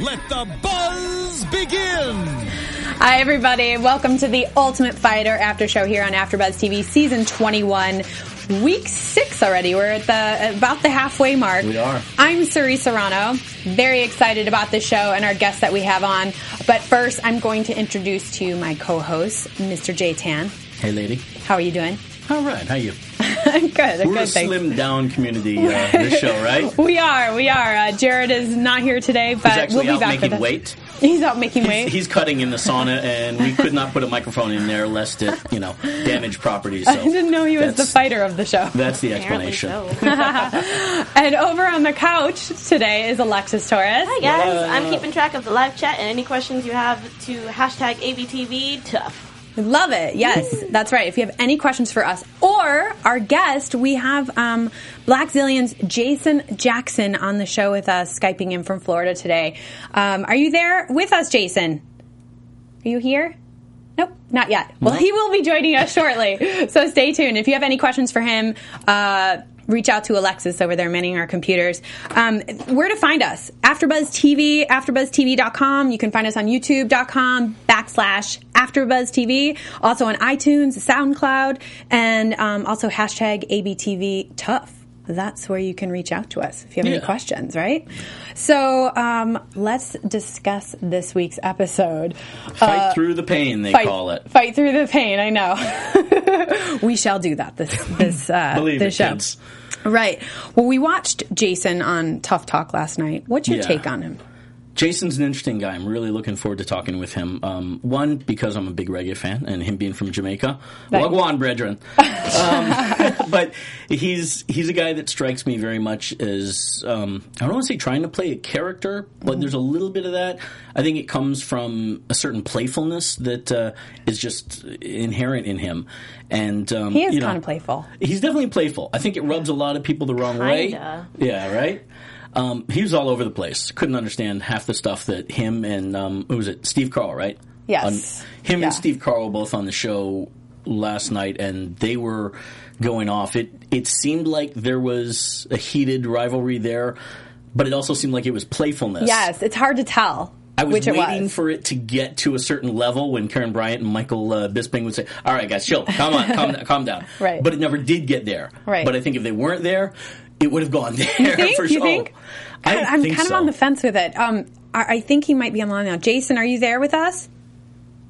let the buzz begin! Hi, everybody. Welcome to the Ultimate Fighter After Show here on AfterBuzz TV, season 21, week six already. We're at the about the halfway mark. We are. I'm Suri Serano. Very excited about this show and our guests that we have on. But first, I'm going to introduce to you my co-host, Mr. Jay Tan. Hey, lady. How are you doing? All right. How are you? good. We're good. a thanks. slimmed down community. Uh, this show, right? We are. We are. Uh, Jared is not here today, but He's we'll be out back making with us. weight. He's out making He's, weight. he's cutting in the sauna, and we could not put a microphone in there lest it, you know, damage properties. So I didn't know he was the fighter of the show. That's the explanation. so. And over on the couch today is Alexis Torres. Hi guys, I'm keeping track of the live chat and any questions you have to hashtag ABTV tough. Love it. Yes, that's right. If you have any questions for us or our guest, we have um, Blackzilians' Jason Jackson on the show with us, Skyping in from Florida today. Um, are you there with us, Jason? Are you here? Nope, not yet. Well, he will be joining us shortly, so stay tuned. If you have any questions for him, uh, reach out to Alexis over there manning our computers. Um, where to find us? AfterBuzz TV, AfterBuzzTV.com. You can find us on YouTube.com backslash AfterBuzz TV. Also on iTunes, SoundCloud, and um, also hashtag ABTV Tough. That's where you can reach out to us if you have any questions, right? So um, let's discuss this week's episode. Fight through the pain, they fight, call it. Fight through the pain. I know. we shall do that this this uh, Believe this it, show. kids. Right. Well, we watched Jason on Tough Talk last night. What's your Yeah. take on him? Jason's an interesting guy. I'm really looking forward to talking with him. Um, one, because I'm a big reggae fan, and him being from Jamaica. Nice. Wagwan, brethren. um, but he's he's a guy that strikes me very much as um, I don't want to say trying to play a character, but there's a little bit of that. I think it comes from a certain playfulness that uh, is just inherent in him. And um, He is you know, kind of playful. He's definitely playful. I think it rubs a lot of people the wrong way. Kinda. Yeah, right. Um, he was all over the place. Couldn't understand half the stuff that him and um, who was it? Steve Carl, right? Yes. Him Yeah. and Steve Carl were both on the show last night, and they were going off. It it seemed like there was a heated rivalry there, but it also seemed like it was playfulness. Yes, it's hard to tell I was waiting was. for it to get to a certain level when Karyn Bryant and Michael uh, Bisping would say, "All right, guys, chill, calm on, calm, calm down." Right. But it never did get there. Right. But I think if they weren't there, it would have gone there you think? for You sure. think? I God, I'm think kind so. of on the fence with it. Um, I, I think he might be online now. Jason, are you there with us?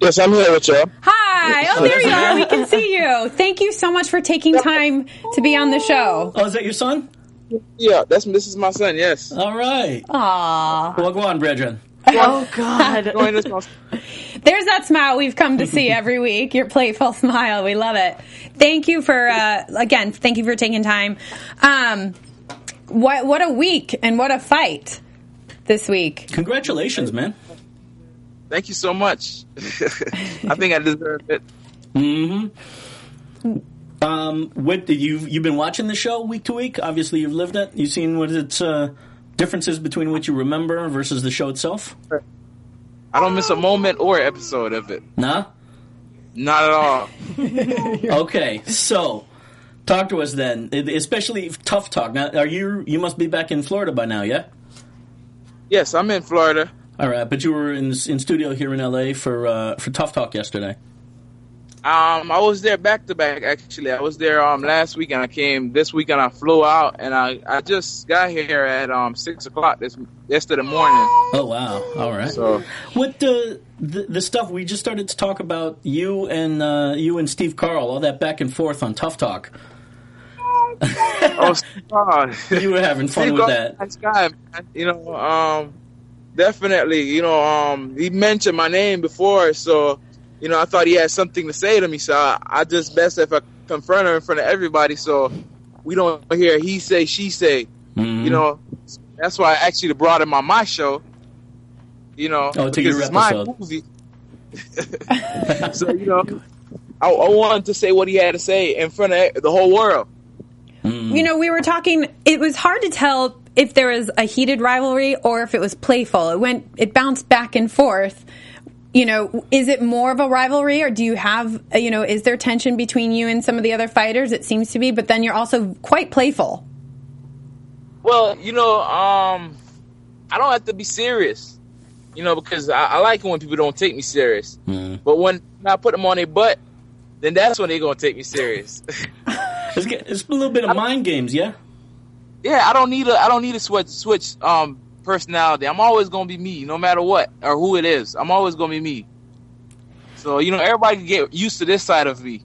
Yes, I'm here with y'all. Hi. Oh, there you are. We can see you. Thank you so much for taking time to be on the show. Oh, is that your son? Yeah, that's this is my son. Yes. All right. Aw. Well, go on, brethren. Oh God. Join us, There's that smile we've come to see every week. Your playful smile. We love it. Thank you for uh, again. Thank you for taking time. Um, what what a week and what a fight this week. Congratulations, man. Thank you so much. I think I deserve it. Hmm. Um, what you've you've been watching the show week to week? Obviously, you've lived it. You've seen what its uh, differences between what you remember versus the show itself. I don't miss a moment or episode of it. Nah. Not at all. Okay, so talk to us then, especially tough talk. Now, are you you must be back in Florida by now, yeah? Yes, I'm in Florida. All right, but you were in in studio here in LA for uh, for Tough Talk yesterday. Um, I was there back to back. Actually, I was there um last week, and I came this week, and I flew out, and I I just got here at um six o'clock this yesterday morning. Oh wow! All right. So What the, the the stuff we just started to talk about you and uh, you and Steve Carl, all that back and forth on Tough Talk. oh, God. You were having fun Steve with that. Nice guy, man. You know, um, definitely. You know, um, he mentioned my name before, so you know, I thought he had something to say to me, so I, I just best if I confront her in front of everybody, so we don't hear he say she say. Mhm. You know, that's why I actually brought him on my show. You know, Oh, to because your it's my episode. movie. so you know, I, I wanted to say what he had to say in front of the whole world. Mm. You know, we were talking. It was hard to tell if there was a heated rivalry or if it was playful. It went. It bounced back and forth. You know, is it more of a rivalry, or do you have? uh, You know, is there tension between you and some of the other fighters? It seems to be, but then you're also quite playful. Well, you know, um, I don't have to be serious, you know, because I, I like it when people don't take me serious. Mm. But when I put them on their butt, then that's when they're gonna take me serious. It's, it's a little bit of mind games, yeah. yeah, I don't need a I don't need a switch switch um personality. I'm always gonna be me, no matter what or who it is. I'm always gonna be me. So you know, everybody can get used to this side of me.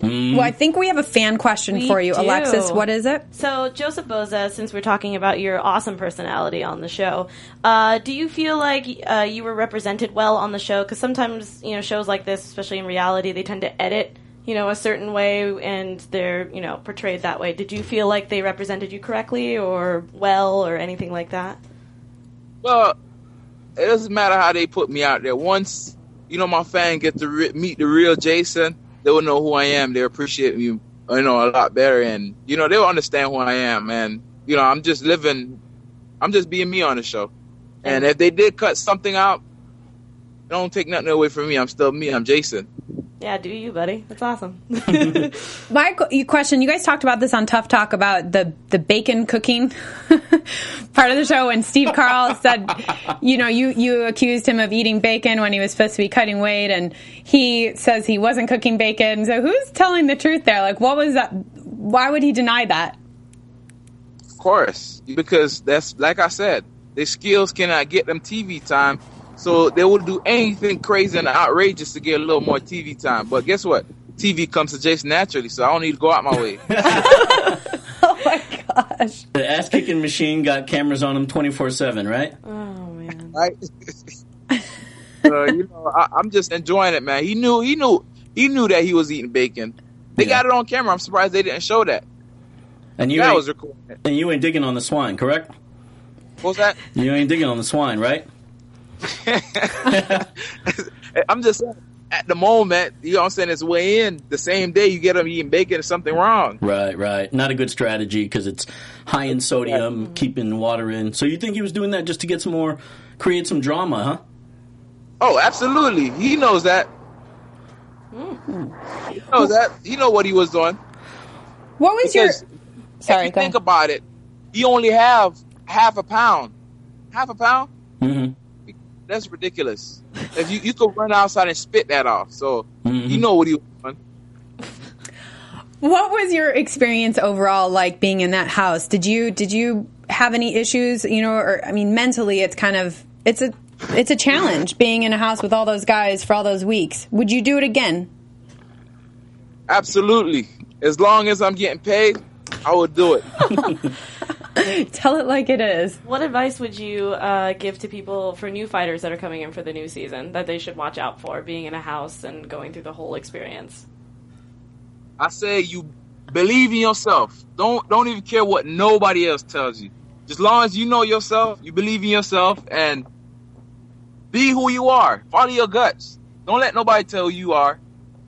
Mm. Well, I think we have a fan question We for you, do. Alexis. What is it? So, Joseph Boza, since we're talking about your awesome personality on the show, uh, do you feel like uh, you were represented well on the show? Because sometimes, you know, shows like this, especially in reality, they tend to edit, you know, a certain way and they're, you know, portrayed that way. Did you feel like they represented you correctly or well or anything like that? Well, it doesn't matter how they put me out there. Once you know my fan get to re- meet the real Jason, they will know who I am. They appreciate me, you know, a lot better, and you know they'll understand who I am. And you know, I'm just living, I'm just being me on the show. And if they did cut something out, don't take nothing away from me. I'm still me. I'm Jason. Yeah, do you, buddy? That's awesome. My qu- question: You guys talked about this on Tough Talk about the the bacon cooking part of the show, and Steve Carl said, you know, you you accused him of eating bacon when he was supposed to be cutting weight, and he says he wasn't cooking bacon. So who's telling the truth there? Like, what was that? Why would he deny that? Of course, because that's like I said, their skills cannot get them TV time, so they will do anything crazy and outrageous to get a little more TV time. But guess what? TV comes to Jason naturally, so I don't need to go out my way. Oh my gosh! The ass kicking machine got cameras on him 24 7, right? oh, man. right? so you know, I, I'm just enjoying it, man. He knew, he knew, he knew that he was eating bacon. They Yeah. got it on camera. I'm surprised they didn't show that. And you, That was recorded. and you ain't digging on the swine, correct? What was that? You ain't digging on the swine, right? I'm just saying, at the moment, you know what I'm saying, it's way in. The same day you get them eating bacon, there's something wrong. Right, right. Not a good strategy because it's high in sodium, keeping water in. So you think he was doing that just to get some more, create some drama, huh? Oh, absolutely. He knows that. He knows that. He know what he was doing. What was Because your? Sorry, if you go think ahead. about it, you only have half a pound. Half a pound? Mm-hmm. That's ridiculous. If you you could run outside and spit that off, so Mhm. you know what he was doing. What was your experience overall like being in that house? Did you did you have any issues? You know, or I mean, mentally, it's kind of it's a it's a challenge being in a house with all those guys for all those weeks. Would you do it again? Absolutely. As long as I'm getting paid, I would do it. Tell it like it is. What advice would you uh, give to people for new fighters that are coming in for the new season that they should watch out for being in a house and going through the whole experience? I say you believe in yourself. Don't don't even care what nobody else tells you. Just long as you know yourself, you believe in yourself, and be who you are. Follow your guts. Don't let nobody tell who you are,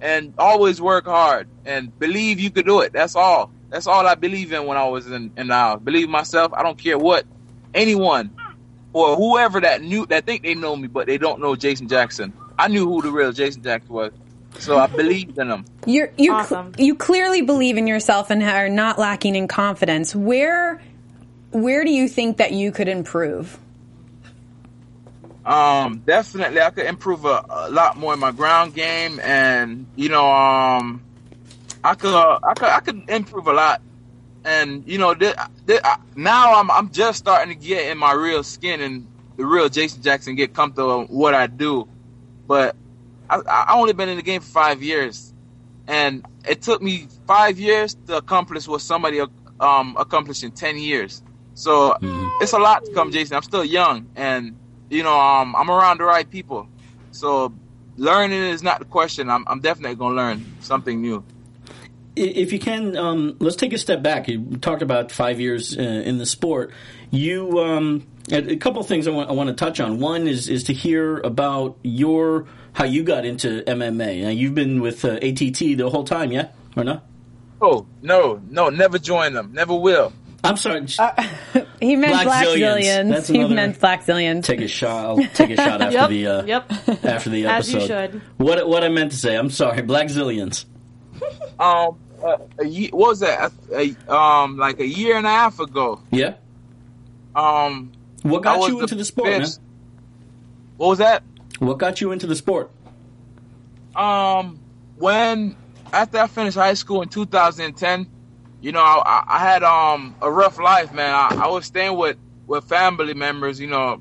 and always work hard and believe you could do it. That's all. That's all I believe in when I was in in the house. Believe myself. I don't care what anyone or whoever that knew that think they know me, but they don't know Jason Jackson. I knew who the real Jason Jackson was, so I believed in him. You're, you Awesome. you clearly believe in yourself and are not lacking in confidence. Where where do you think that you could improve? Um, definitely, I could improve a, a lot more in my ground game, and you know, um, I could, uh, I could, I could improve a lot. And you know, th- th- I- now I'm, I'm just starting to get in my real skin and the real Jason Jackson, get comfortable with what I do. But I, I only been in the game for five years, and it took me five years to accomplish what somebody um accomplished in ten years. So it's a lot to come, Jason. I'm still young, and you know, um, I'm around the right people. So learning is not the question. I'm, I'm definitely going to learn something new. If you can, um, let's take a step back. You talked about five years uh, in the sport. You um, a couple of things I want, I want to touch on. One is is to hear about your how you got into MMA. Now you've been with uh, ATT the whole time, yeah, or not? Oh no, no, never join them. Never will. I'm sorry. He meant Black black, zillions. zillions. He meant Blackzilians. take a shot. I'll take a shot after Yep, the uh, yep. after the As episode. you should. What what I meant to say. I'm sorry. Blackzilians. Um, a ye what was that? A, a, um, like a year and a half ago. Yeah. Um, What got you into the sport, man? What was that? What got you into the sport? Um, when after I finished high school in 2010, you know, I, I- I had um a rough life, man. I, I was staying with with family members, you know,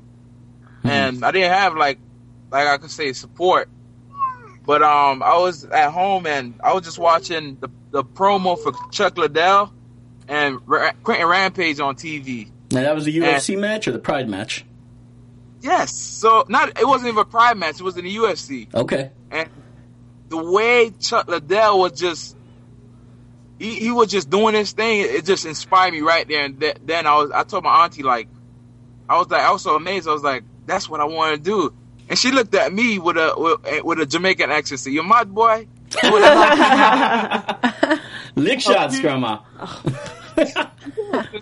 and I didn't have like like I could say support. But um, I was at home and I was just watching the the promo for Chuck Liddell and Ra- Quinton Rampage on TV. Now that was the UFC match or the Pride match? Yes, so not it wasn't even a pride match; it was in the UFC. Okay. and the way Chuck Liddell was just he, he was just doing his thing it just inspired me right there and th- then I was I told my auntie like I was like I was so amazed I was like that's what I want to do and she looked at me with a with, with a Jamaican accent said you're my boy Lick shots, Grandma. She's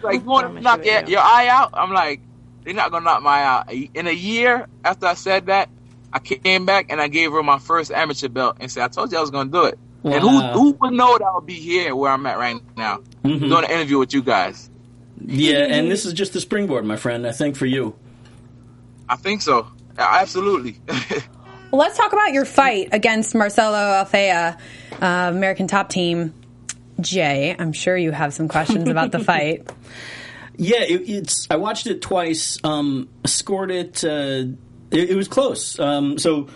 like you want to knock your, your eye out I'm like they're not gonna knock my eye out in a year after I said that I came back and I gave her my first amateur belt and said I told you I was gonna do it and who Wow. who would know that I would be here where I'm at right now Mhm. doing an interview with you guys. Yeah, and this is just the springboard, my friend. I think for you. I think so. Absolutely. Well, let's talk about your fight against Marcelo Alfaya, uh, American Top Team. Jay, I'm sure you have some questions about the fight. Yeah, it, it's. I watched it twice. Um, scored it. Uh, it, it was close. Um, so,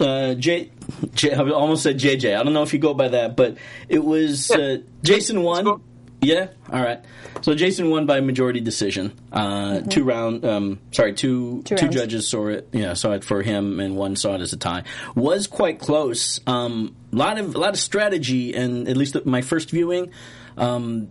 uh, J, J, I almost said JJ. I don't know if you go by that, but it was uh, Jason Let's won. Yeah. All right. So Jason won by majority decision. Uh, Two round. Um, sorry, two Two two judges saw it. Yeah, saw it for him, and one saw it as a tie. Was quite close. Um, lot of a lot of strategy, and at least my first viewing. Um,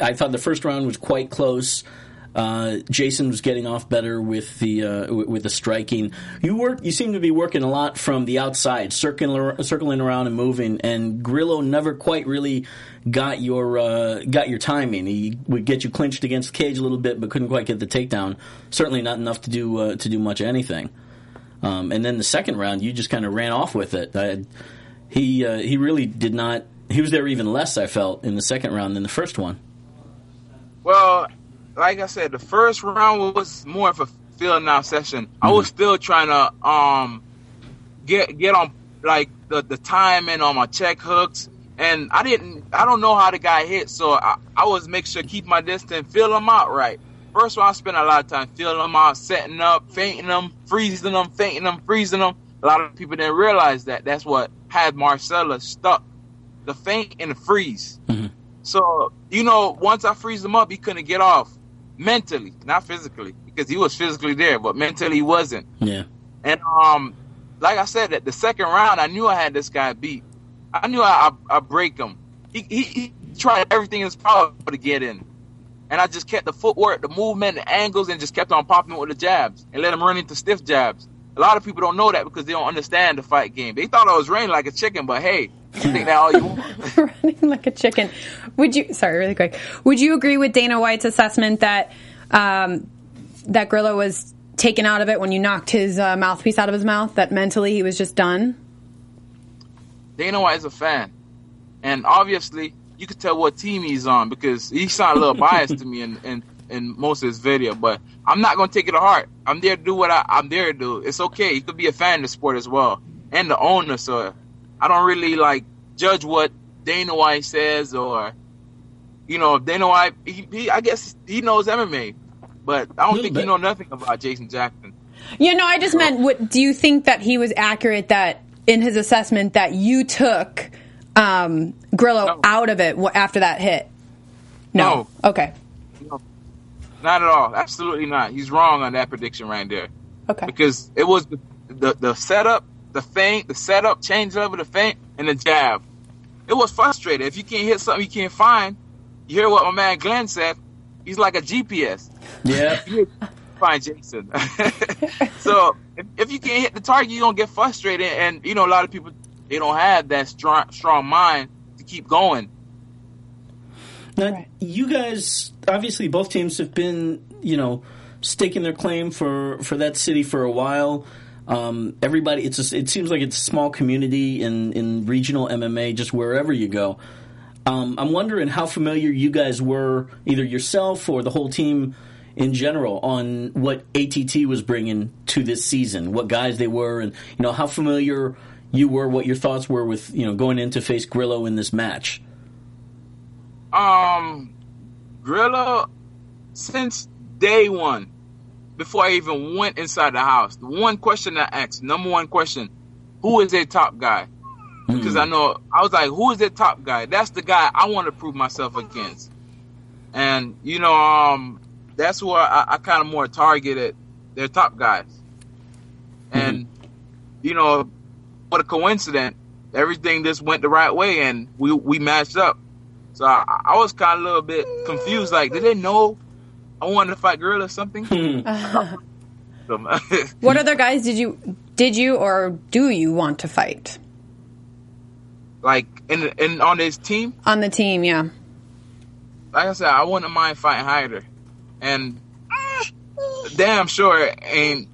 I thought the first round was quite close. Uh, Jason was getting off better with the uh, w- with the striking. You work. You seem to be working a lot from the outside, circling circling around and moving. And Grillo never quite really got your uh, got your timing. He would get you clinched against the cage a little bit, but couldn't quite get the takedown. Certainly not enough to do uh, to do much of anything. Um, and then the second round, you just kind of ran off with it. I, he uh, he really did not. He was there even less. I felt in the second round than the first one. well, like I said, the first round was more of a feeling out session. I was still trying to um get get on like the the timing on my check hooks. And I didn't, I don't know how the guy hit, so I, I was make sure keep my distance, feel him out right. First one, I spent a lot of time feeling them out, setting up, feinting them, freezing them, feinting them, freezing them. A lot of people didn't realize that. That's what had Marcella stuck, the feint and the freeze. So you know, once I freeze him up, he couldn't get off mentally, not physically, because he was physically there, but mentally he wasn't. Yeah. And um, like I said, at the second round, I knew I had this guy beat. I knew I I, I break him. He, he he tried everything in his power to get in, and I just kept the footwork, the movement, the angles, and just kept on popping with the jabs and let him run into stiff jabs. A lot of people don't know that because they don't understand the fight game. They thought I was running like a chicken, but hey, all you want. Running like a chicken. Would you? Sorry, really quick. Would you agree with Dana White's assessment that um, that Grillo was taken out of it when you knocked his uh, mouthpiece out of his mouth? That mentally he was just done. Dana White is a fan, and obviously you could tell what team he's on because he sounded a little biased to me in, in in most of his video. But I'm not gonna take it to heart. I'm there to do what I, I'm there to do. It's okay. You could be a fan of the sport as well, and the owner. So I don't really like judge what Dana White says or you know Dana White. He, he I guess he knows MMA, but I don't think bit. he know nothing about Jason Jackson. You know, I just meant. What do you think that he was accurate that in his assessment that you took um, Grillo No. out of it after that hit? No. Okay. No. Not at all. Absolutely not. He's wrong on that prediction right there. Okay. because it was the, the the setup the feint, the setup, change over the feint, and the jab. It was frustrating. If you can't hit something you can't find, you hear what my man Glenn said. He's like a GPS. Yeah. Find Jason. so if, if you can't hit the target, you're gonna get frustrated. And you know, a lot of people they don't have that strong strong mind to keep going. Now, you guys obviously both teams have been, you know, staking their claim for for that city for a while. Um, everybody, it's a, it seems like it's a small community in in regional MMA, just wherever you go. Um, I'm wondering how familiar you guys were, either yourself or the whole team in general, on what ATT was bringing to this season, what guys they were, and you know how familiar you were, what your thoughts were with you know going in to face Grillo in this match. Um, Grillo, since day one, before I even went inside the house, the one question I asked, number one question, who is their top guy? Because I know I was like, who is their top guy? That's the guy I want to prove myself against. And you know, um, that's where I, I kind of more targeted their top guys. And you know, what a coincidence! Everything just went the right way, and we we matched up. So I, I was kind of a little bit confused. Like, did they know I wanted to fight Gorilla or something? Hmm. What other guys did you did you or do you want to fight like, in in on this team, on the team? Yeah. like I said, I wouldn't mind fighting Hayder, and damn sure ain't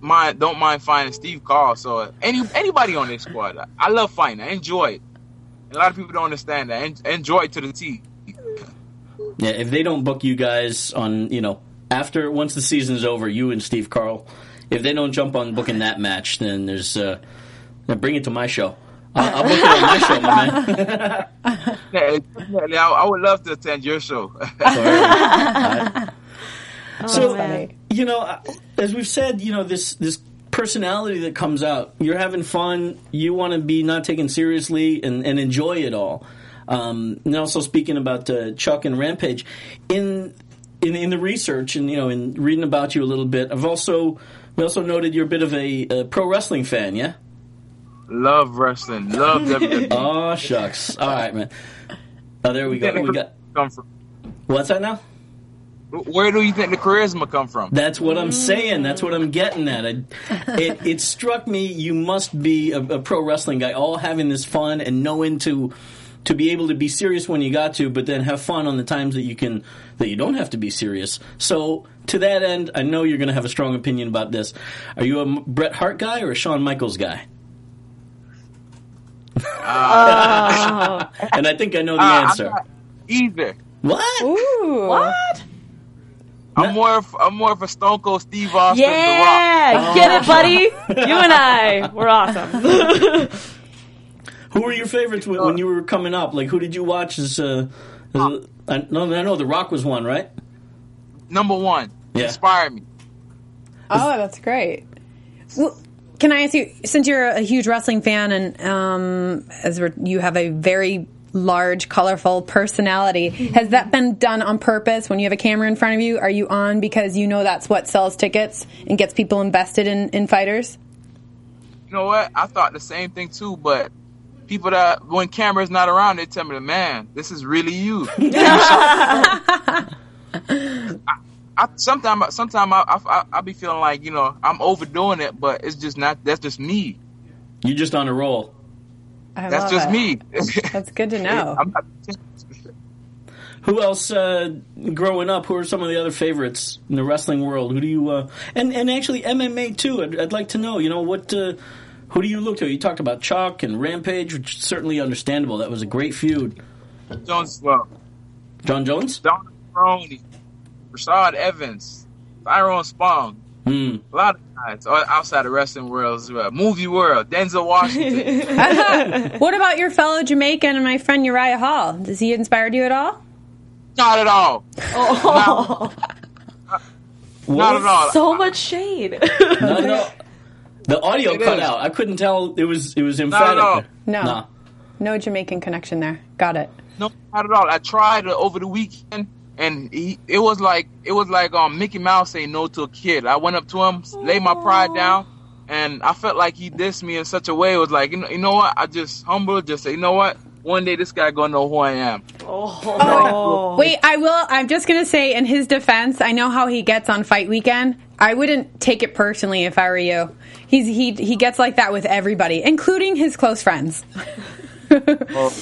mind don't mind fighting Steve Carl. So any anybody on this squad, I, I love fighting. I enjoy it. A lot of people don't understand that. En- enjoy it to the T. Yeah, if they don't book you guys on, you know, after once the season's over, you and Steve Carl, if they don't jump on booking that match, then there's uh, bring it to my show. I'll, I'll book it on my show, my man. Yeah, definitely, I, I would love to attend your show. so, man. you know, uh, as we've said, you know, this this personality that comes out, you're having fun, you want to be not taken seriously and, and enjoy it all. Um, and also speaking about uh, Chuck and Rampage, in in in the research and you know in reading about you a little bit, I've also we also noted you're a bit of a, a pro wrestling fan, yeah. love wrestling. Love WWE. Oh shucks! All right, man. Oh, there we go. We got come from. what's that now? Where do you think the charisma come from? That's what I'm saying. That's what I'm getting at. I, it, it struck me you must be a, a pro wrestling guy, all having this fun and knowing to to be able to be serious when you got to, but then have fun on the times that you can that you don't have to be serious. So to that end, I know you're going to have a strong opinion about this. Are you a M- Bret Hart guy or a Shawn Michaels guy? and I think I know the Uh, answer. either. What? Ooh. What? I'm more of, I'm more of a Stone Cold Steve Austin. The Rock. Yeah, get it, buddy. You and I, we're awesome. Who were your favorites when, when you were coming up? Like, who did you watch as? Uh, as I, no, I know The Rock was one, right? Number one. Yeah. Inspired me. Oh, that's great. Well, can I ask you, since you're a huge wrestling fan and um, as we're, you have a very large, colorful personality, has that been done on purpose? When you have a camera in front of you, are you on because you know that's what sells tickets and gets people invested in, in fighters? You know what? I thought the same thing too, but people that when camera's not around, they tell me, "Man, this is really you." I, I sometimes, sometimes I, I, I, I be feeling like you know I'm overdoing it, but it's just not. That's just me. You're just on a roll. I That's just it. me. That's good to know. I'm not, Who else uh, growing up? Who are some of the other favorites in the wrestling world? Who do you uh, and and actually MMA too? I'd, I'd like to know. You know what? Uh, who do you look to? You talked about Chuck and Rampage, which is certainly understandable. That was a great feud. Jon well, Jon Jones. Don Maroney, Rashad Evans, Tyrone Spong, Hmm. a lot of guys outside the wrestling world as well. Movie world, Denzel Washington. What about your fellow Jamaican and my friend Uriah Hall? Does he inspired you at all? not at all. Not at all. so much shade. No, no. The audio It cut is. out. I couldn't tell. It was it was at emphatic. all. No. Nah. No Jamaican connection there. Got it. No, not at all. I tried it over the weekend, and he, it was like it was like um Mickey Mouse saying no to a kid. I went up to him, laid my pride down, and I felt like he dissed me in such a way. It was like, you know, you know what? I just humble, just say, you know what? One day this guy gonna know who I am. Oh. Wait, I will. I'm just gonna say, in his defense, I know how he gets on fight weekend. I wouldn't take it personally if I were you. He's he he gets like that with everybody, including his close friends. Well,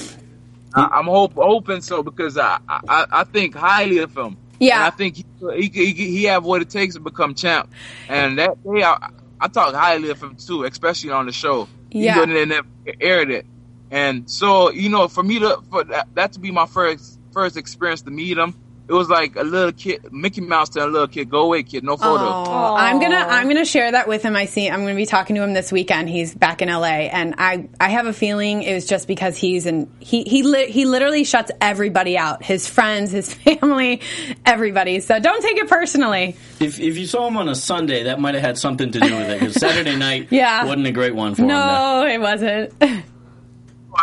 I, I'm hope, hoping so because I, I I think highly of him. Yeah. and I think he he, he he have what it takes to become champ. And that day, I, I talk highly of him too, especially on the show. Yeah. he wouldn't have aired it. And so, you know, for me to for that, that to be my first first experience to meet him, it was like a little kid, Mickey Mouse telling a little kid, "Go away, kid, no photo." Oh, I'm gonna I'm gonna share that with him. I see. I'm gonna be talking to him this weekend. He's back in LA, and I I have a feeling it was just because he's in he he li- he literally shuts everybody out. His friends, his family, everybody. So don't take it personally. If, if you saw him on a Sunday, that might have had something to do with it. Because Saturday night Yeah. wasn't a great one for him. No, it wasn't.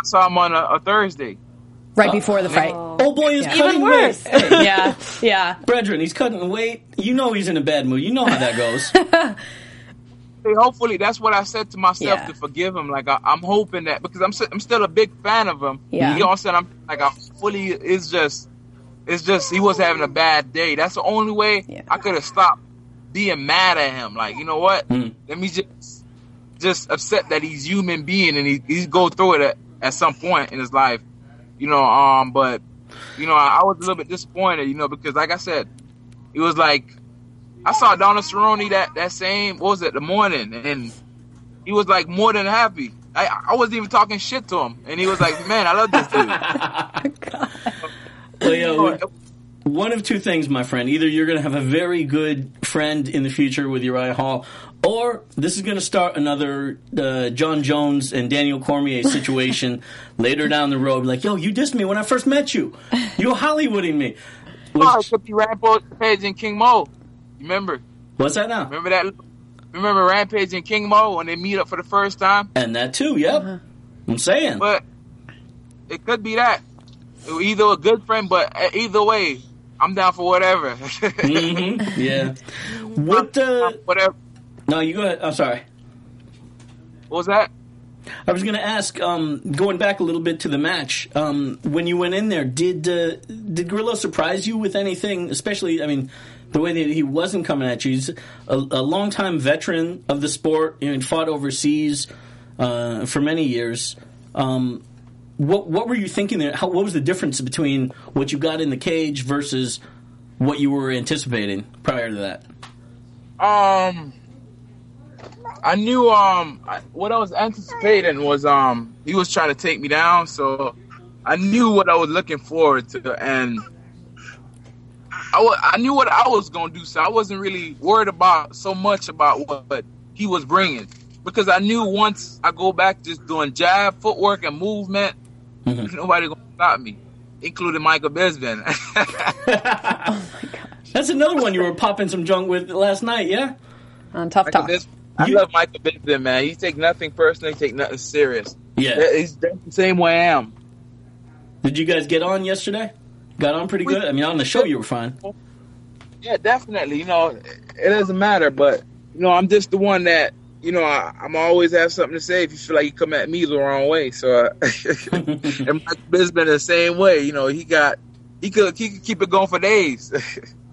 I saw him on a, a Thursday. right before the fight. Oh boy, he's Yeah. cutting Even worse. weight. Hey, Yeah, yeah. brethren, he's cutting weight. You know he's in a bad mood. You know how that goes. Hey, hopefully that's what I said to myself Yeah. to forgive him. Like I, I'm hoping that because I'm I'm still a big fan of him. Yeah. You know what I'm saying? I'm like I'm fully. It's just it's just he was having a bad day. That's the only way Yeah. I could have stopped being mad at him. Like you know what? Mm. Let me just just upset that he's human being and he he's go through it at, at some point in his life. You know. Um. But you know I, I was a little bit disappointed. You know because like I said, it was like I saw Donald Cerrone that that same what was it the morning, and he was like more than happy. I I wasn't even talking shit to him, and he was like, "Man, I love this dude." Well, yeah, we- one of two things, my friend. Either you're going to have a very good friend in the future with Uriah Hall, or this is going to start another uh, Jon Jones and Daniel Cormier situation later down the road. Like, yo, you dissed me when I first met you. You're Hollywooding me. Oh, it Which, could be Rampage and King Mo. Remember? what's that now? Remember that? Remember Rampage and King Mo when they meet up for the first time? And that too. Yep. I'm saying. But it could be that. Either a good friend, but either way, I'm down for whatever. hmm Yeah. What? Uh, whatever. No, you go ahead. I'm sorry. What was that? I was going to ask, um, going back a little bit to the match, um, when you went in there, did uh, did Grillo surprise you with anything? Especially, I mean, the way that he wasn't coming at you. He's a, a longtime veteran of the sport. You know, he fought overseas uh, for many years. Um, what what were you thinking there? How, what was the difference between what you got in the cage versus what you were anticipating prior to that? Um, I knew um I, what I was anticipating was um he was trying to take me down, so I knew what I was looking forward to, and I knew what I was gonna do, so I wasn't really worried about so much about what he was bringing because I knew once I go back just doing jab, footwork, and movement, Mhm. nobody gonna stop me, including Michael Bisping. That's another one you were popping some junk with last night, yeah? On tough Michael talk. Bisping- I You- love Michael Bisping, man. You take nothing personally, take nothing serious. Yeah. He's the same way I am. Did you guys get on yesterday? Got on pretty good. I mean, on the show you were fine. Yeah, definitely. You know, it doesn't matter, but you know, I'm just the one that you know. I, I'm always have something to say if you feel like you come at me the wrong way. So, uh, and Mike Bisping the same way. You know, he got he could he could keep it going for days.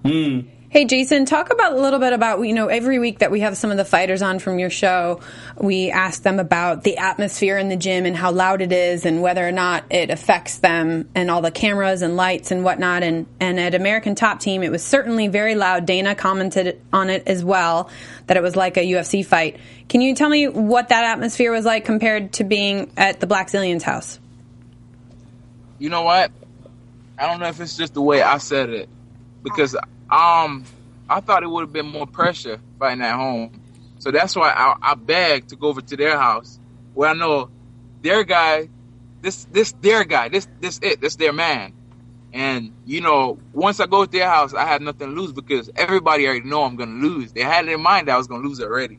Mm. Hey, Jason, talk about a little bit about you know every week that we have some of the fighters on from your show, we ask them about the atmosphere in the gym and how loud it is and whether or not it affects them and all the cameras and lights and whatnot. And and at American Top Team, it was certainly very loud. Dana commented on it as well that it was like a UFC fight. Can you tell me what that atmosphere was like compared to being at the Blackzilians house? you know what? I don't know if it's just the way I said it because um I thought it would have been more pressure fighting at home. So that's why I, I begged to go over to their house where I know their guy, this this their guy, this this it, this their man. And you know, once I go to their house, I have nothing to lose because everybody already know I'm gonna lose. They had it in mind that I was gonna lose already.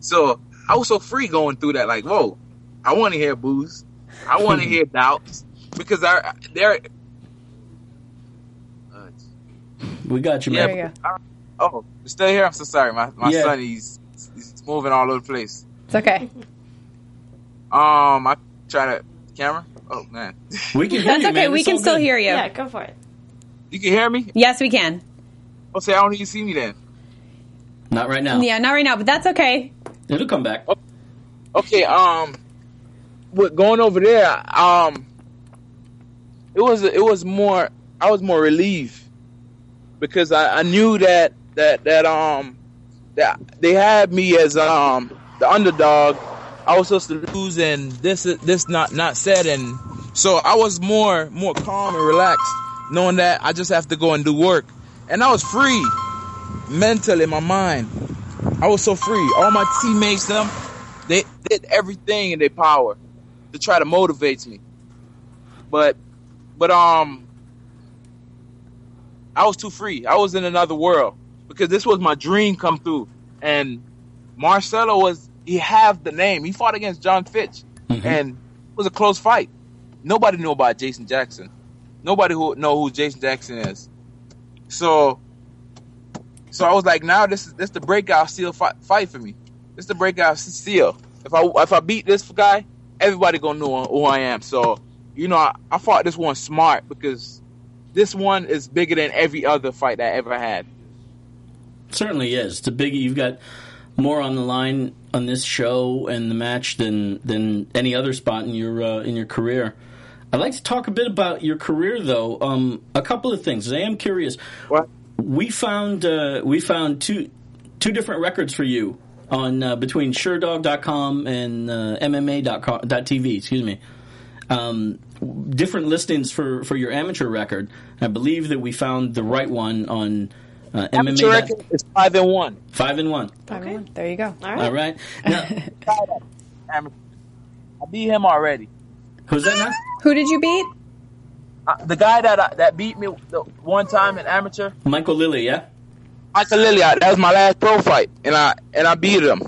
So I was so free going through that, like, whoa, I want to hear booze, I want to hear doubts because I they're. Uh, We got you, man. There you but- oh, you still here? I'm so sorry. My my Yeah. son, he's he's moving all over the place. It's okay. Um, I try to camera. Oh man, We can hear you. That's you, okay. man. We It's can all still good. hear you. Yeah, go for it. you can hear me. Yes, we can. Oh, say I don't even see me then. Not right now. Yeah, not right now, but that's okay. It'll come back. Okay, um, with going over there, um, it was it was more I was more relieved because I, I knew that that that um that they had me as um the underdog. I was supposed to lose, and this this not not said, and so I was more more calm and relaxed, knowing that I just have to go and do work, and I was free mentally, my mind. I was so free. All my teammates, them, they did everything in their power to try to motivate me. But, but um, I was too free. I was in another world because this was my dream come through. And Marcelo was he have the name. He fought against Jon Fitch, mm-hmm. and it was a close fight. Nobody knew about Jason Jackson. Nobody who know who Jason Jackson is. So, so I was like, now this is this the breakout seal fight, fight for me. This the breakout seal. If I if I beat this guy, everybody gonna know who I am. So, you know, I, I fought this one smart because this one is bigger than every other fight that I ever had. Certainly is. It's a big. You've got more on the line on this show and the match than than any other spot in your uh, in your career. I'd like to talk a bit about your career, though. Um, a couple of things. I am curious. What? We found uh, we found two two different records for you on uh, between Sherdog.com and uh, MMA.com .tv. Excuse me. Um, different listings for, for your amateur record. I believe that we found the right one on uh, Amateur MMA. record is five and one. Five and one. Okay. There you go. All right. All right. Now, I beat him already. who's that now? Who did you beat? Uh, the guy that uh, that beat me the one time in amateur, Michael Lilly, yeah? Michael Lilliard. That was my last pro fight, and I and I beat him.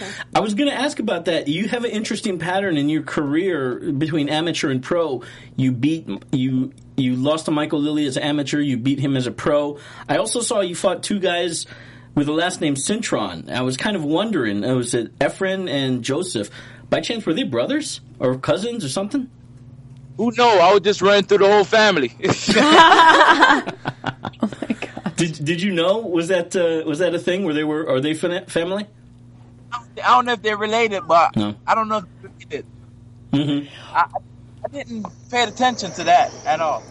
Okay. I was going to ask about that. You have an interesting pattern in your career between amateur and pro. You beat you you lost to Michael Lilly as an amateur. You beat him as a pro. I also saw you fought two guys with the last name Cintron. I was kind of wondering. uh, Was it Efren and Joseph? By chance, were they brothers or cousins or something? Who know? I was just running through the whole family. Oh my god. Did Did you know? Was that uh, was that a thing? Were they were are they family? I don't know if they're related, but No. I don't know if they're related. hmm I, I didn't pay attention to that at all.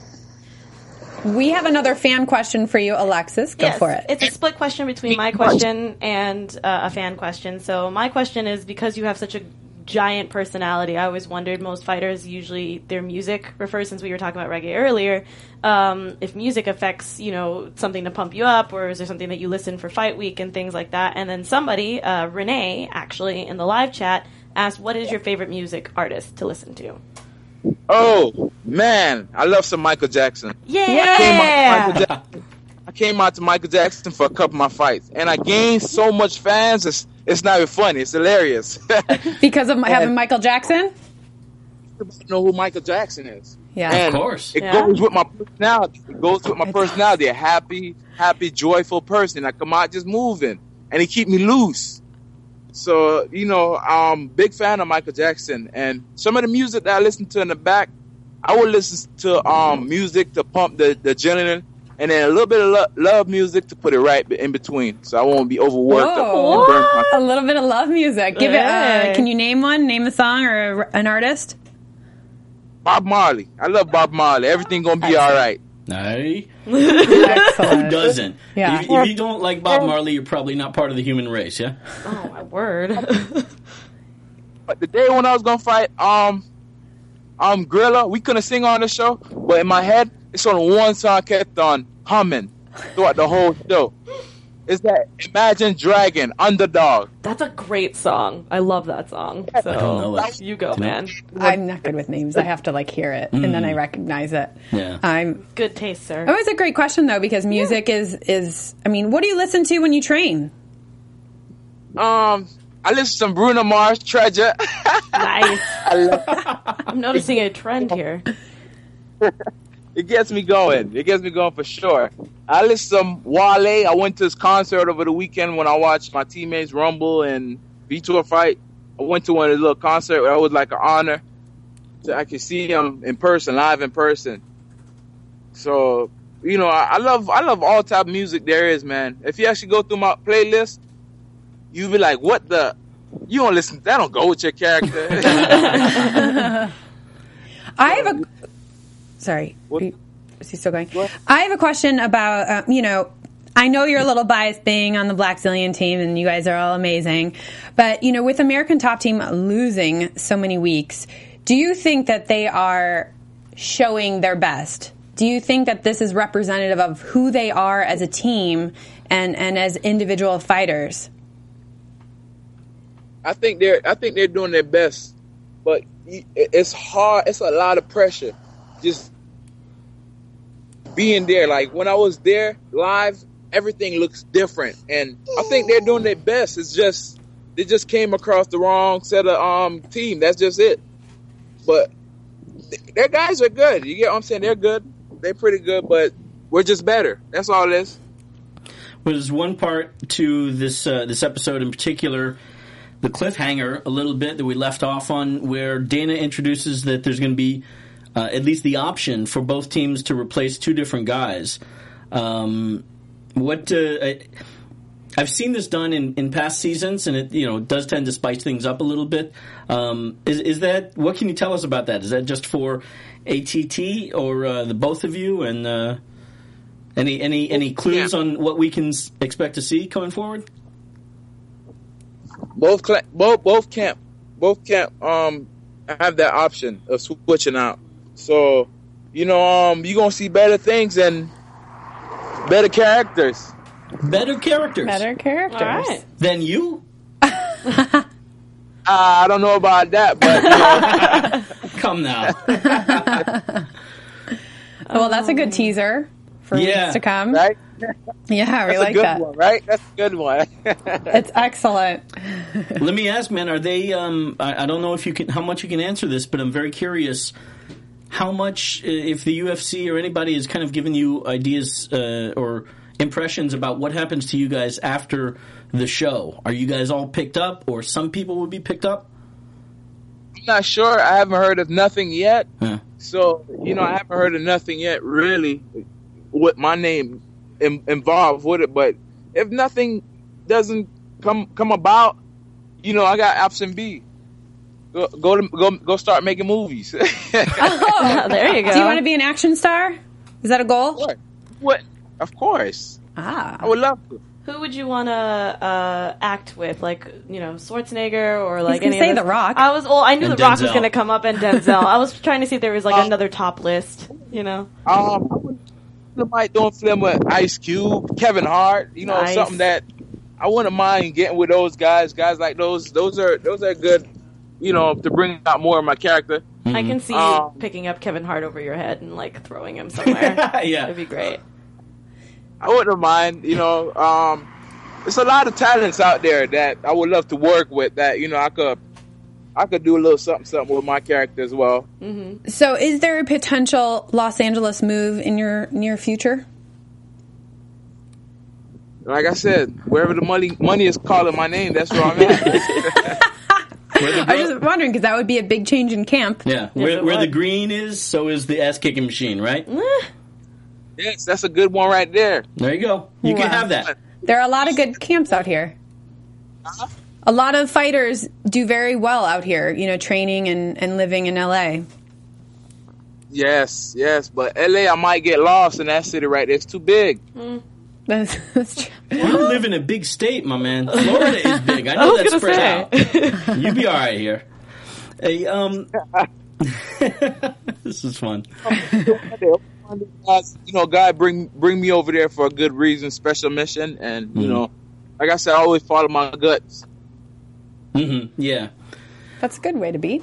We have another fan question for you, Alexis. Go Yes, for it. It's a split question between my question and uh, a fan question. So my question is because you have such a giant personality, I always wondered most fighters usually their music refers since we were talking about reggae earlier. Um, if music affects you know something to pump you up, or is there something that you listen for fight week and things like that? And then somebody, uh, Renee, actually in the live chat asked, "What is your favorite music artist to listen to?" Oh man, I love some Michael Jackson. Yeah, Michael Jackson. I came out to Michael Jackson for a couple of my fights, and I gained so much fans. It's it's not even funny. It's hilarious. because of my, having Michael Jackson? know who Michael Jackson is. Yeah. And Of course. It Yeah. goes with my personality. It goes with my personality. A happy, happy, joyful person. I come out just moving, and he keep me loose. So you know, I'm big fan of Michael Jackson, and some of the music that I listen to in the back, I would listen to um music to pump the the adrenaline, and then a little bit of lo- love music to put it right in between, so I won't be overworked. Whoa. and burn my- A little bit of love music. Give it. Uh, can you name one? Name a song or a, an artist? Bob Marley. I love Bob Marley. Everything gonna be all right. Aye. Who doesn't? Yeah. If, if you don't like Bob Marley, you're probably not part of the human race. Yeah. Oh my word. But the day when I was gonna fight, um, um, Gorilla, we couldn't sing on the show, but in my head, it's on one song kept on humming throughout the whole show. Is that Imagine Dragon, Underdog. That's a great song. I love that song. So don't know it. you go, Do you know? man. I'm not good with names. I have to like hear it and then I recognize it. Yeah. I'm. Good taste, sir. It was a great question though because music is is. I mean, what do you listen to when you train? Um, I listen to some Bruno Mars, Treasure. nice. I love, I'm noticing a trend here. it gets me going. It gets me going for sure. I listen to Wale. I went to his concert over the weekend when I watched my teammates Rumble and Vitor fight. I went to one of his little concert. That was like an honor. To, I could see him in person, live in person. So you know, I, I love I love all type of music there is, man. If you actually go through my playlist, you be like, what the? You don't listen. That don't go with your character. I have a. Sorry. What- Is he still going? What? I have a question about, uh, you know, I know you're a little biased being on the Blackzilian team and you guys are all amazing. But, you know, with American Top Team losing so many weeks, do you think that they are showing their best? Do you think that this is representative of who they are as a team and, and as individual fighters? I think they're I think they're doing their best, but it's hard. It's a lot of pressure. Just being there. Like when I was there live, everything looks different, and I think they're doing their best. It's just they just came across the wrong set of um team. That's just it. But th- their guys are good. You get what I'm saying? They're good. They're pretty good, but we're just better. That's all it is. Well, there's one part to this uh, this episode in particular, the cliffhanger a little bit that we left off on, where Dana introduces that there's going to be uh, at least the option for both teams to replace two different guys. Um, what uh, I, I've seen this done in, in past seasons, and it you know does tend to spice things up a little bit. Um, is is that what can you tell us about that? Is that just for ATT or uh, the both of you and? Uh, any any any clues Yeah. on what we can expect to see coming forward? both both both camp both camp um have that option of switching out. So, you know, um you're gonna see better things and better characters. Better characters Better characters. All right. than you. Uh, I don't know about that, but you know, Come now. Well, that's a good teaser for Yeah. weeks to come. right? Yeah, we That's like a good that. one, right? That's a good one. It's excellent. Let me ask, man. Are they? Um, I, I don't know if you can, how much you can answer this, but I'm very curious. How much, uh, if the UFC or anybody has kind of given you ideas uh, or impressions about what happens to you guys after the show? Are you guys all picked up, or some people will be picked up? I'm not sure. I haven't heard of nothing yet. Huh. So, you know, I haven't heard of nothing yet really with my name in, involved with it. But if nothing doesn't come come about, you know, I got option B. Go go to, go go start making movies. there you go. Do you want to be an action star? Is that a goal? what? What? Of course. Ah. I would love to. Who would you want to uh, act with? Like, you know, Schwarzenegger or like gonna any say of those- The Rock. I was. Well, I knew And The Rock was going to come up and Denzel. I was trying to see if there was like Uh, another top list. You know. Um, I would might doing film with Ice Cube, Kevin Hart. You know, Nice. something that I wouldn't mind getting with those guys. Guys like those. Those are those are good. You know, to bring out more of my character. I can see Um, you picking up Kevin Hart over your head and like throwing him somewhere. yeah. it'd be great. I wouldn't mind. You know, um, there's a lot of talents out there that I would love to work with. That you know, I could, I could do a little something, something with my character as well. So, is there a potential Los Angeles move in your near future? Like I said, wherever the money money is calling my name, that's where I'm at. Where I was just wondering because that would be a big change in camp. yeah, where, where the green is, so is the ass kicking machine, right? Eh. yes, that's a good one right there. There you go. You can have that. There are a lot of good camps out here. Uh-huh. A lot of fighters do very well out here, you know, training and, and living in LA. Yes, yes, but LA, I might get lost in that city right there. It's too big. Hmm. That's, that's true. You live in a big state, my man. Florida is big. I know was that's gonna spread say. out. You be all right here. Hey, um, this is fun. You know, God bring bring me over there for a good reason, special mission, and you know, like I said, I always follow my guts. hmm Yeah. That's a good way to be.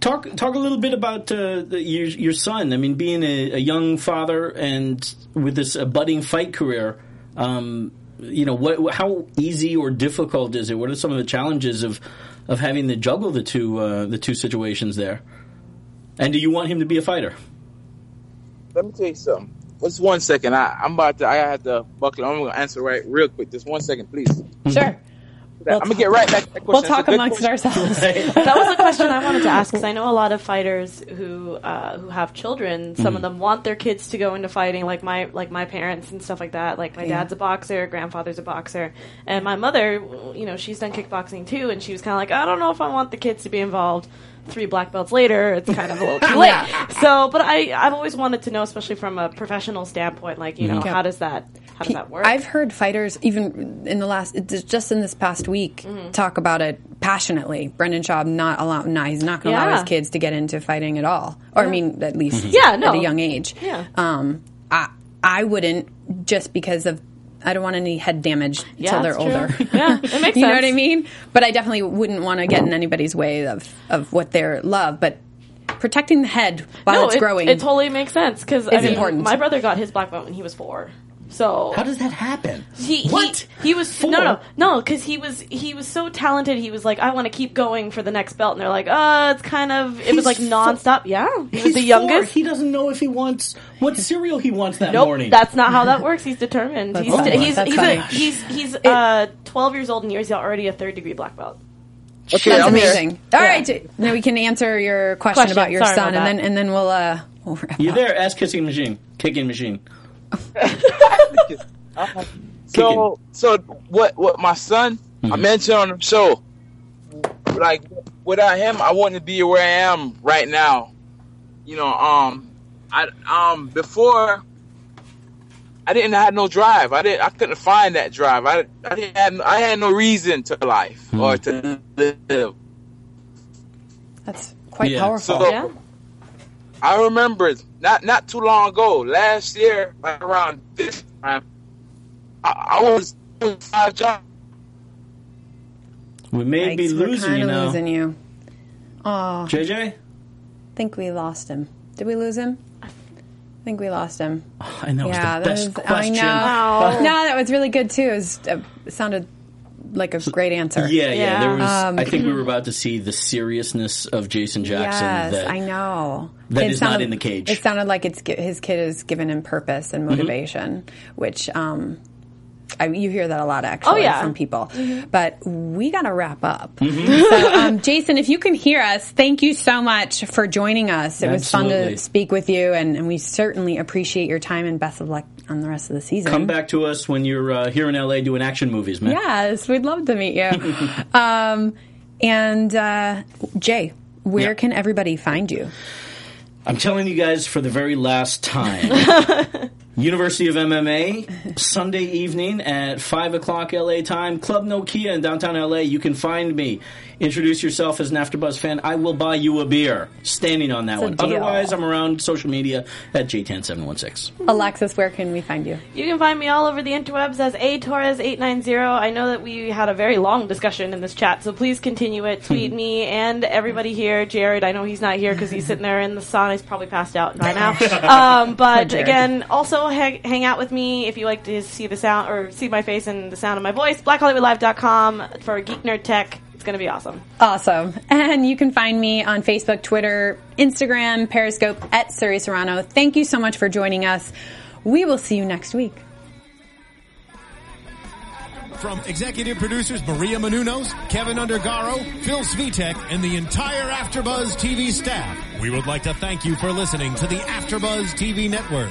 Talk talk a little bit about uh, the, your your son. I mean, being a, a young father and with this budding fight career. Um, you know, what how easy or difficult is it? What are some of the challenges of of having to juggle the two uh, the two situations there? And do you want him to be a fighter? Let me tell you something. Just one second. I, I'm about to. I have to buckle. I'm gonna answer right real quick. Just one second, please. Sure. That. I'm gonna get right back to that question. We'll talk amongst question. ourselves. that was a question I wanted to ask because I know a lot of fighters who uh, who have children. Some of them want their kids to go into fighting, like my like my parents and stuff like that. Like my Yeah. dad's a boxer, grandfather's a boxer, and my mother, you know, she's done kickboxing too, and she was kind of like, I don't know if I want the kids to be involved. Three black belts later, it's kind of a little too late. So, but I I've always wanted to know, especially from a professional standpoint, like you know, how does that how does that work? I've heard fighters, even in the last, just in this past week, Mm-hmm. talk about it passionately. Brendan Schaub not allow, not he's not going to allow his kids to get into fighting at all, or I mean, at least Yeah, no. at a young age. Yeah. Um, I I wouldn't just because of. I don't want any head damage Yeah, till they're older. Yeah, it makes sense. you know what. I mean? But I definitely wouldn't want to get in anybody's way of of what they love. But protecting the head while no, it's it, growing. it totally makes sense because I mean, important. my brother got his black belt when he was four. So How does that happen? He, what? He, he was Four? no no no because he was he was so talented. He was like, I want to keep going for the next belt, and they're like, uh, it's kind of it was like fo- nonstop. Yeah, he He's was the four. youngest. He doesn't know if he wants what cereal he wants that Nope, morning. that's not how that works. He's determined. he's funny. he's he's, a, he's he's uh twelve years old and he's already a third degree black belt. Okay, That's I'm here. amazing. All right, J- now we can answer your question, Question. about your Sorry son, about and then and then we'll uh. We'll wrap you up. there? Ask kissing machine, kicking machine. So, so what? What my son I mentioned on the show, like without him, I wouldn't be where I am right now. You know, um, I um before I didn't have no drive. I didn't. I couldn't find that drive. I I didn't have. I had no reason to life or to live. That's quite Yeah. powerful. So- Yeah, I remember not not too long ago, last year, like around this time, I, I was doing five jobs. We may be Yikes, we're losing you now. losing you. Oh, JJ, I think we lost him. Did we lose him? I think we lost him. Oh, I know yeah, it's the that best was. question. I know. Wow. no, that was really good too. It, was, uh, it sounded like a great answer. Yeah, yeah. Yeah. There was. Um, I think we were about to see the seriousness of Jason Jackson. Yes, that I know. that It is not in the cage. It sounded like it's his kid has given him purpose and motivation, which um, I, you hear that a lot actually Oh, yeah. from people. But we got to wrap up. So, um, Jason, if you can hear us, thank you so much for joining us. It was fun to speak with you, and, and we certainly appreciate your time and best of luck on the rest of the season. Come back to us when you're uh, here in LA doing action movies, man. Yes, we'd love to meet you. um, and uh, Jay, where Yeah. can everybody find you? I'm telling you guys for the very last time. University of MMA, Sunday evening at 5 o'clock LA time, Club Nokia in downtown LA. You can find me. Introduce yourself as an AfterBuzz fan. I will buy you a beer. Standing on that It's one. Otherwise, I'm around social media at JTAN716. Alexis, where can we find you? you can find me all over the interwebs as a Torres eight nine zero. I know that we had a very long discussion in this chat, so please continue it. Tweet me and everybody here. Jared, I know he's not here because he's sitting there in the sun. He's probably passed out by now. Um, but again, also hang, hang out with me if you like to see the sound or see my face and the sound of my voice. BlackHollywoodLive.com for Geek Nerd Tech. It's going to be awesome. Awesome. And you can find me on Facebook, Twitter, Instagram, Periscope at Suri Serano. Thank you so much for joining us. We will see you next week. From executive producers Maria Menounos, Kevin Undergaro, Phil Svitek, and the entire AfterBuzz TV staff, we would like to thank you for listening to the AfterBuzz TV network.